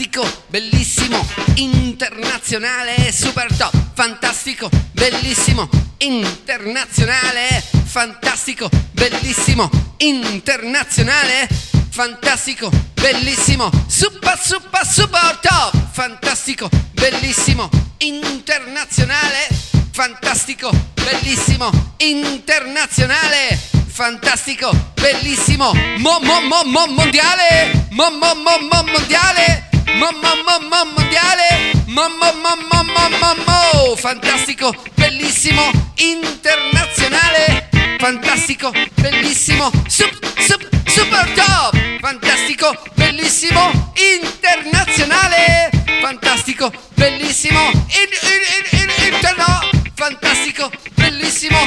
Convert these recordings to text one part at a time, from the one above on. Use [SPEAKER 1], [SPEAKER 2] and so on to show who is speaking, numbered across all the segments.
[SPEAKER 1] fantastico, bellissimo, internazionale, super top, fantastico, bellissimo, internazionale, fantastico, bellissimo, internazionale, fantastico, bellissimo, super super super top, fantastico, bellissimo, internazionale, fantastico, bellissimo, internazionale, fantastico, bellissimo, mo mo mo mo mondiale, mo mo mo mo mondiale, mo mo mondiale, mo mo mo mo mo mo mo, fantastico, bellissimo, internazionale, fantastico, bellissimo, sup, sup, super top, fantastico, bellissimo, internazionale, fantastico, bellissimo, in, in, in, in, interno, fantastico, bellissimo,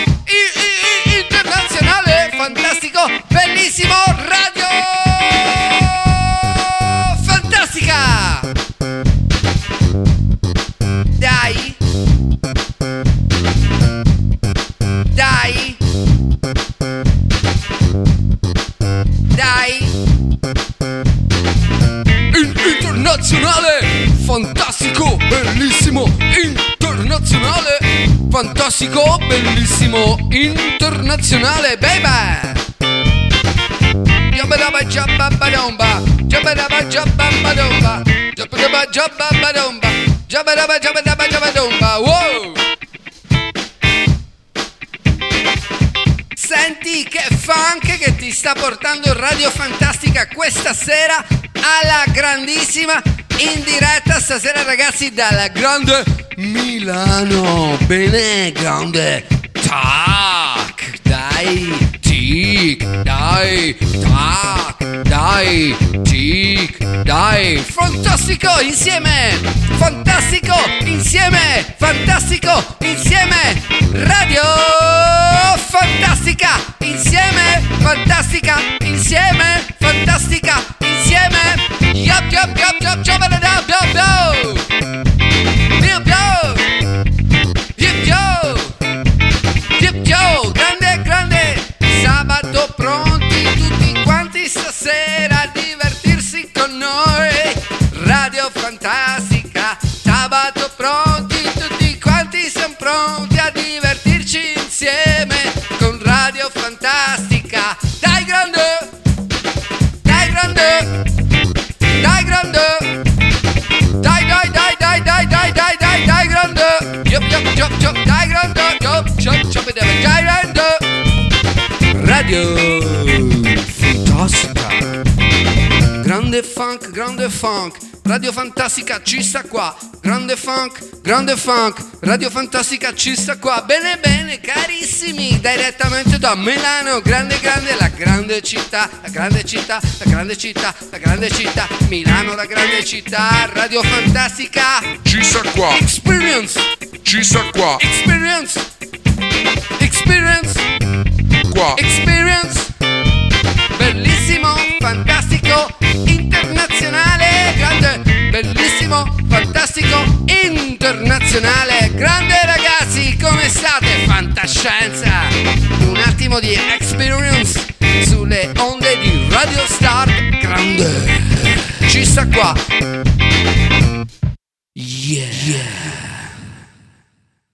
[SPEAKER 1] Internazionale! Baby! Jabba jabba badumba, jabba jabba badumba, jabba jabba badumba, jabba jabba jabba jabba dumba. Wow! Senti che funk che ti sta portando Radio Fantastica questa sera alla grandissima in diretta stasera ragazzi dalla grande Milano. Bene, grande. tic, dai, ta, dai, tic, dai. Fantastico insieme, fantastico insieme, fantastico insieme. Radio fantastica insieme, fantastica insieme, fantastica insieme. Yup, yup, yup, yup, yup, yup, yup. Grande funk, grande funk. Radio Fantastica ci sta qua. Grande funk, grande funk. Radio Fantastica ci sta qua. Bene bene carissimi. Direttamente da Milano. Grande grande la grande città La grande città, la grande città La grande città. Milano la grande città. Radio Fantastica
[SPEAKER 2] Ci sta qua,
[SPEAKER 1] Experience.
[SPEAKER 2] Ci sta qua,
[SPEAKER 1] Experience. Experience.
[SPEAKER 2] Qua,
[SPEAKER 1] Experience internazionale, grande, bellissimo, fantastico, internazionale, grande ragazzi, come state? Fantascienza! Un attimo di experience sulle onde di Radio Star, grande! Ci sta qua! Yeah!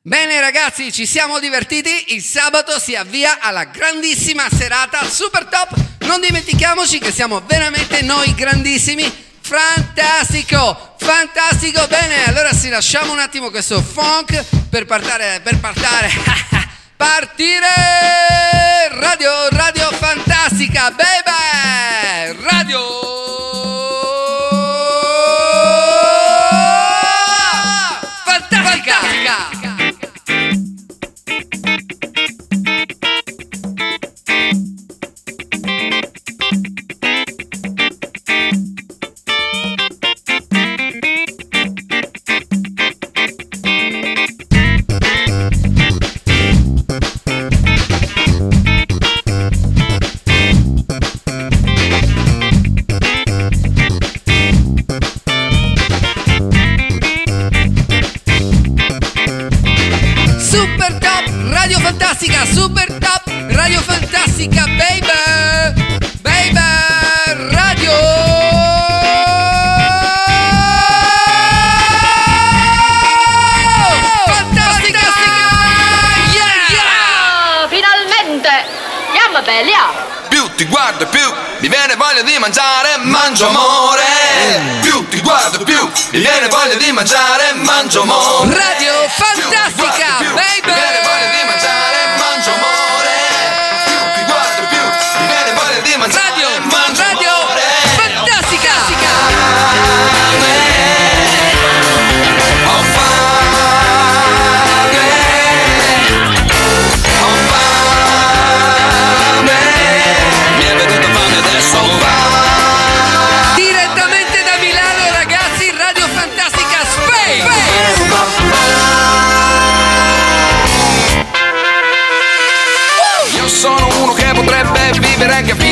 [SPEAKER 1] Bene ragazzi, ci siamo divertiti, il sabato si avvia alla grandissima serata super top, non dimentichiamoci che siamo veramente noi grandissimi, fantastico, fantastico, bene, allora si lasciamo un attimo questo funk per partare, per partare, partire, radio, radio fantastica, baby, radio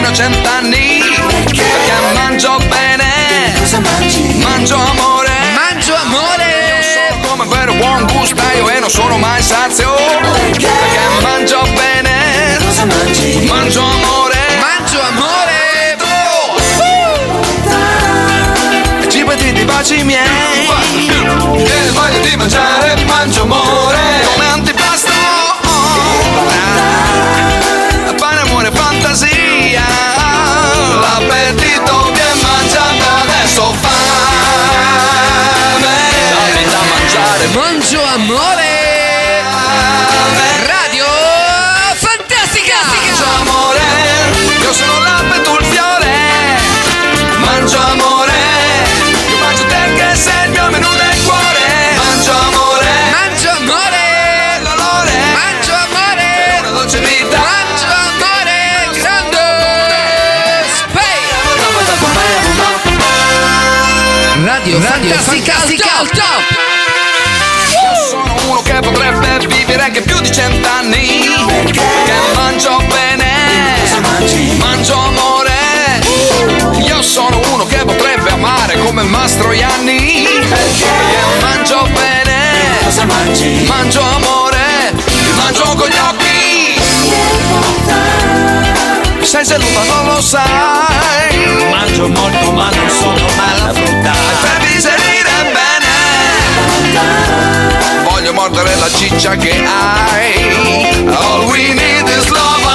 [SPEAKER 3] 80
[SPEAKER 1] Fantastica al top!
[SPEAKER 3] Sono uno che potrebbe vivere anche più di cent'anni. Che mangio bene. Mangio amore. Io sono uno che potrebbe amare come Mastroianni Perché? Mangio bene. Mangio amore. Mangio con gli occhi. Sei seduta non lo sai.
[SPEAKER 4] Mangio molto ma non sono mala frutta
[SPEAKER 3] Per digerire bene. Voglio mordere la ciccia che hai. All we need is love,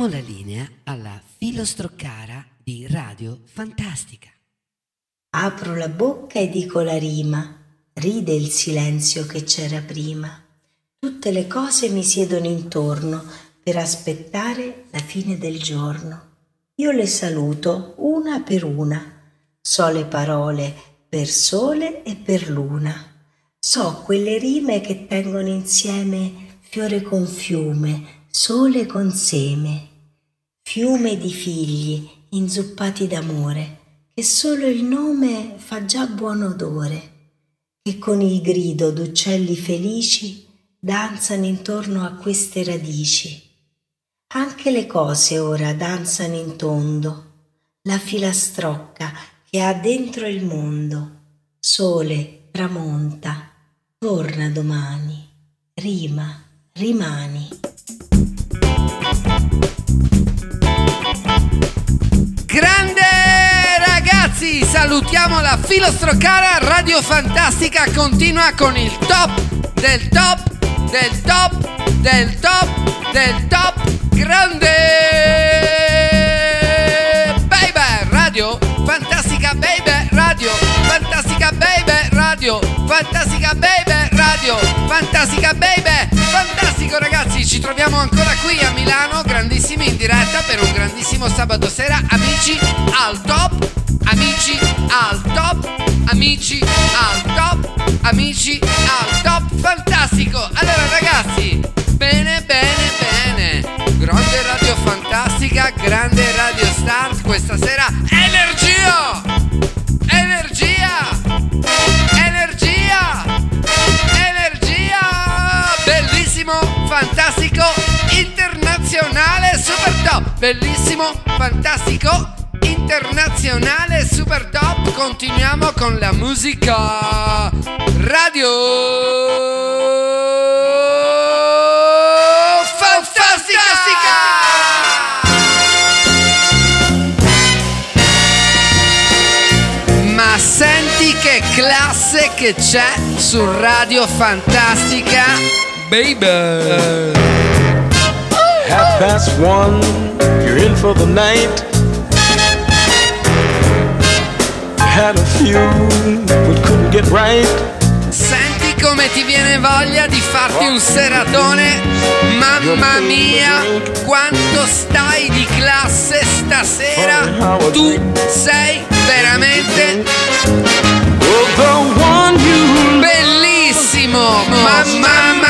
[SPEAKER 5] Passiamo la linea alla filostrocara di Radio Fantastica.
[SPEAKER 6] Apro la bocca e dico la rima, ride il silenzio che c'era prima. Tutte le cose mi siedono intorno per aspettare la fine del giorno. Io le saluto una per una, so le parole per sole e per luna. So quelle rime che tengono insieme fiore con fiume, sole con seme, fiume di figli inzuppati d'amore, che solo il nome fa già buon odore, che con il grido d'uccelli felici danzano intorno a queste radici. Anche le cose ora danzano in tondo, la filastrocca che ha dentro il mondo. Sole tramonta, torna domani, rima, rimani grande ragazzi,
[SPEAKER 1] salutiamo la Filostrocara Radio Fantastica. Continua con il top del top del top del top del top. Grande! Baby Radio Fantastica Baby Radio Fantastica baby radio fantastica baby radio fantastica baby fantastico ragazzi ci troviamo ancora qui a Milano grandissimi in diretta per un grandissimo sabato sera amici al top amici al top amici al top amici al top fantastico! Allora ragazzi bene bene bene grande radio fantastica grande radio start questa sera energia energia fantastico internazionale super top bellissimo fantastico internazionale super top continuiamo con la musica radio fantastica! Ma senti che classe che c'è su radio fantastica baby
[SPEAKER 7] Half past one, you're in for the night. Had a few, but couldn't get right.
[SPEAKER 1] Senti come ti viene voglia di farti un seratone? Mamma mia, quanto stai di classe stasera? Tu sei veramente
[SPEAKER 7] Oh,
[SPEAKER 1] bellissimo! Mamma, mamma,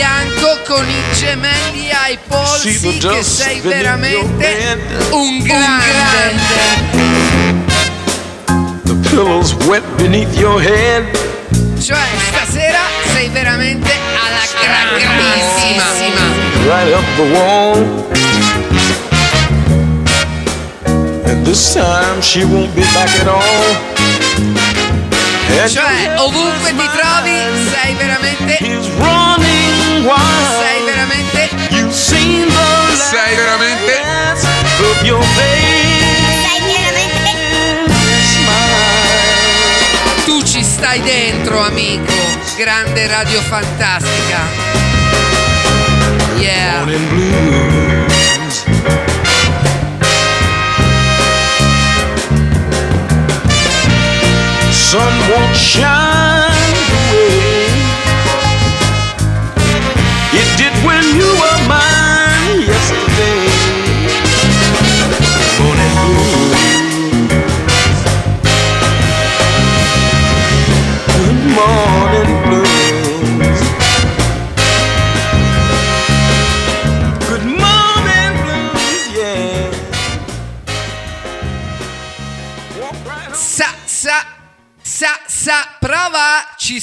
[SPEAKER 1] bianco con i gemelli ai polsi che sei veramente un grande.
[SPEAKER 7] The pillows wet beneath your head.
[SPEAKER 1] Cioè stasera sei veramente alla grandissima.
[SPEAKER 7] right up the wall. And this time she won't be back at all.
[SPEAKER 1] Cioè ovunque ti trovi sei veramente sei veramente
[SPEAKER 7] You've seen the
[SPEAKER 2] Sei veramente
[SPEAKER 7] of your smile.
[SPEAKER 1] tu ci stai dentro amico. Grande radio fantastica. Yeah.
[SPEAKER 7] Morning blues. Sun won't shine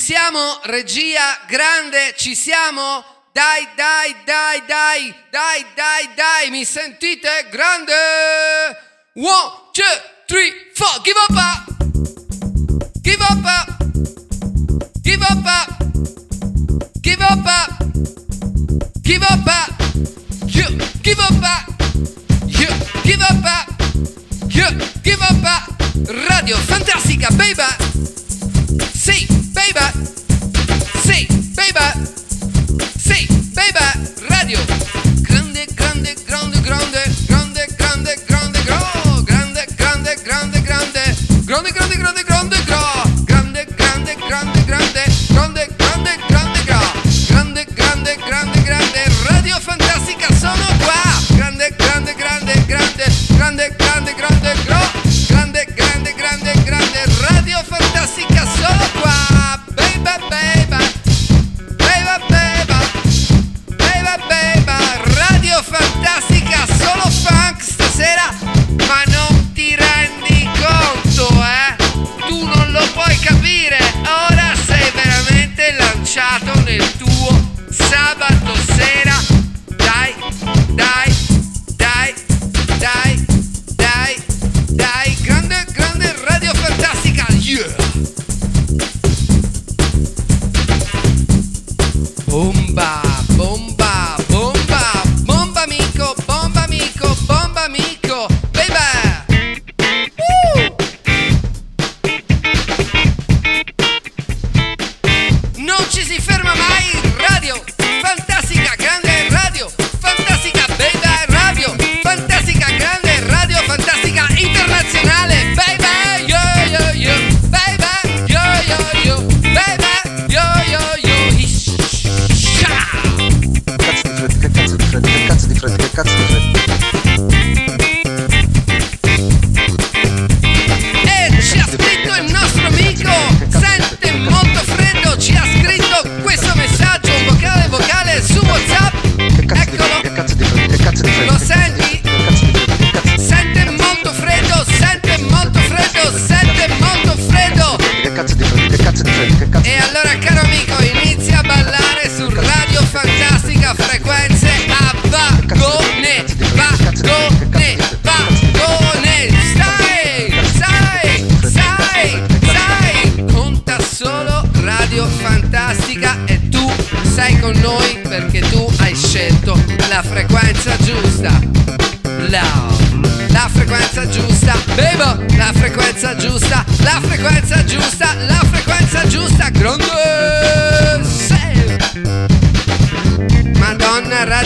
[SPEAKER 1] siamo, regia, grande, ci siamo, dai, dai, dai, dai, dai, dai, dai, mi sentite? Grande! One, two, three, four, give up! uh. Give up! uh. Give up! uh. Give up! Give up!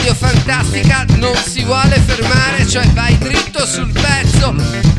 [SPEAKER 1] radio fantastica non si vuole fermare, cioè vai dritto sul pezzo.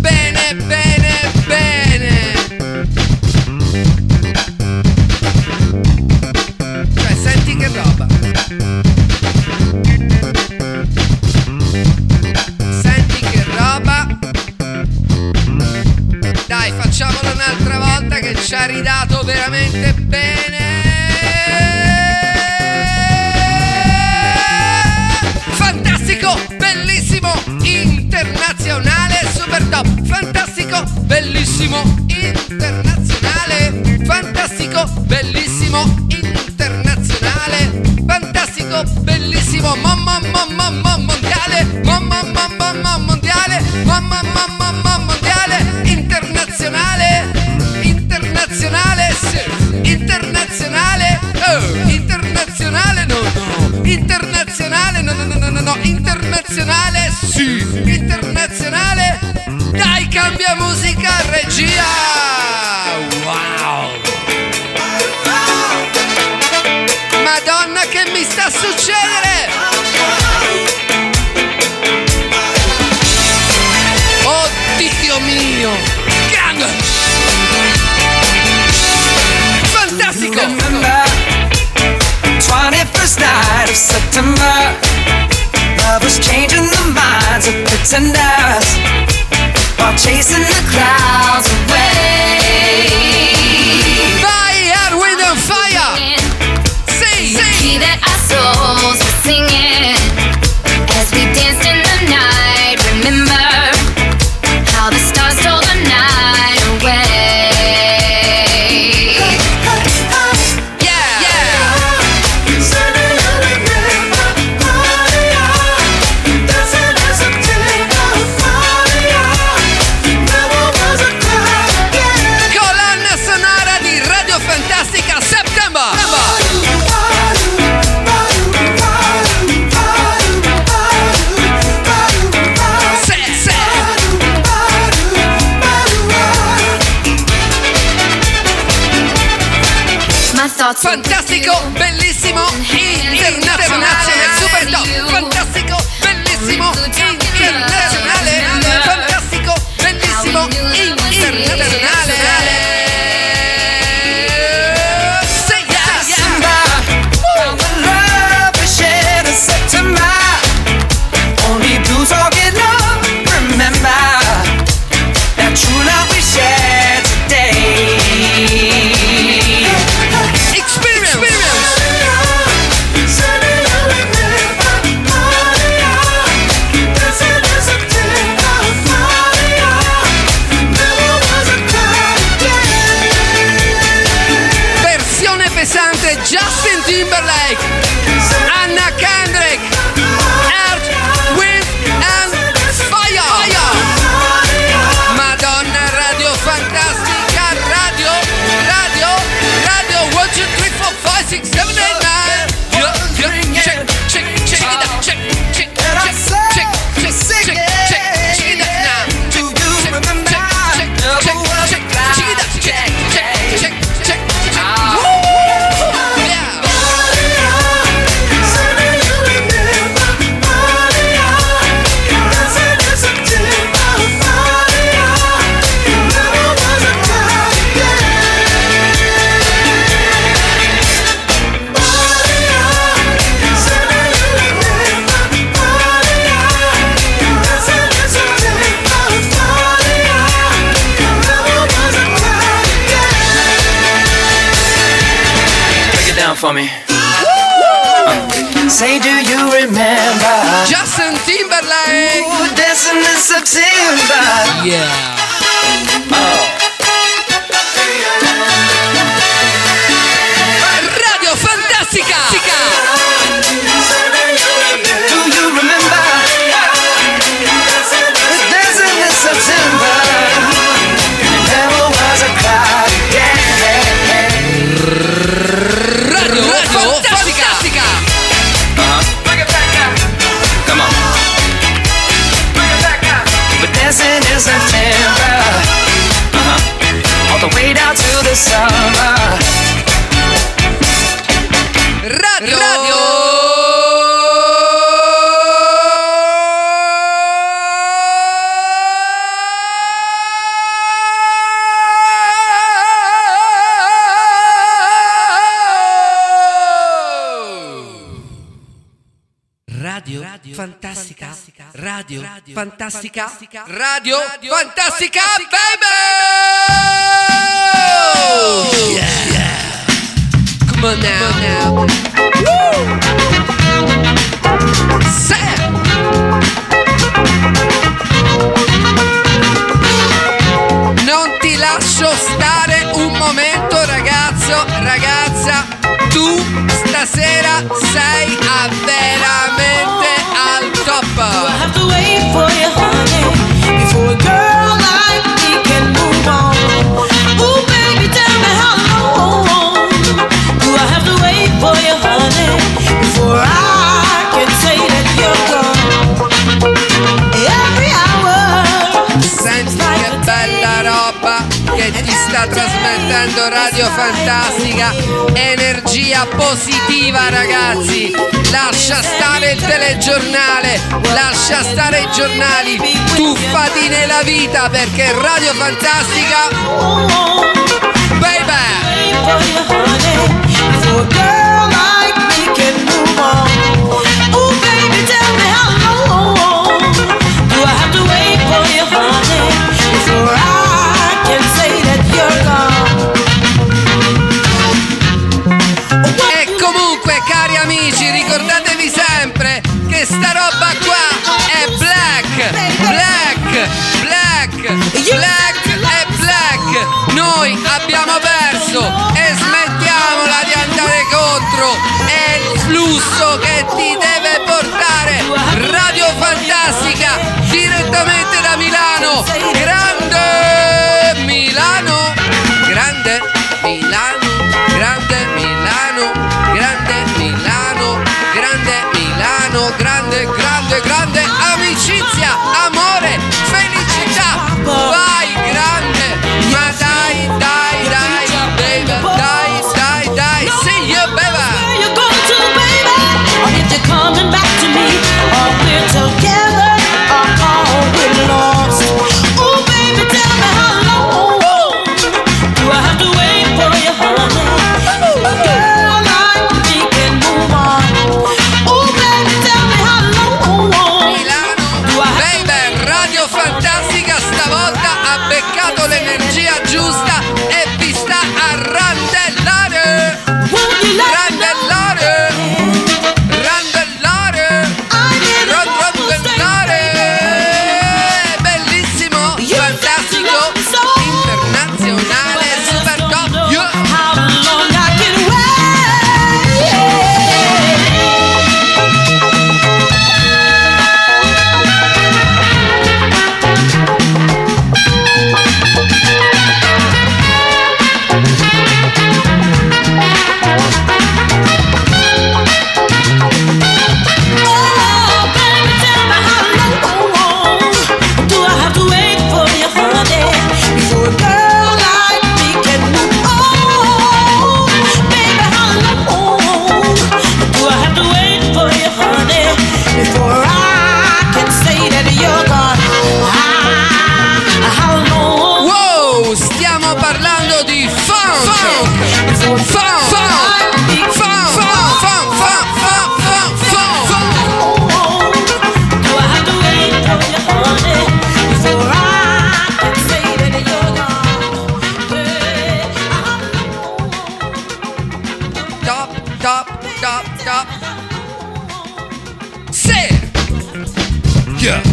[SPEAKER 1] Say radio, fantastica, fantastica radio, radio, fantastica,
[SPEAKER 5] fantastica radio,
[SPEAKER 1] radio, fantastica, baby! Yeah, yeah. Come on now.
[SPEAKER 8] Come on
[SPEAKER 1] now. Woo! radio fantastica, energia positiva ragazzi, lascia stare il telegiornale, lascia stare i giornali, tuffati nella vita perché radio fantastica, baby!
[SPEAKER 8] stop, stop, stop, stop. Say it. Yeah.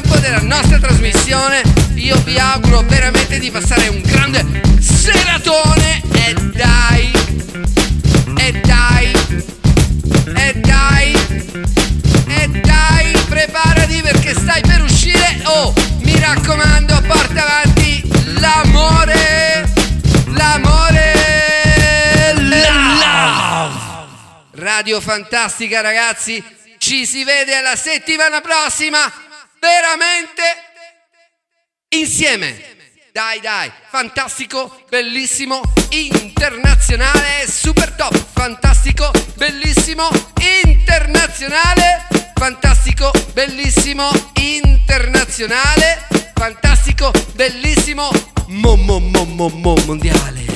[SPEAKER 8] tempo della nostra trasmissione. Io vi auguro
[SPEAKER 1] veramente di passare un grande seratone e dai, e dai, e dai, e dai, preparati perché stai per uscire. Oh, mi raccomando, porta avanti l'amore, l'amore, la. Radio Fantastica ragazzi, ci si vede alla settimana prossima veramente insieme. Dai dai, fantastico, bellissimo, internazionale, super top, fantastico, bellissimo, internazionale, fantastico, bellissimo, internazionale, fantastico, bellissimo, mo mo mo mo mo mondiale.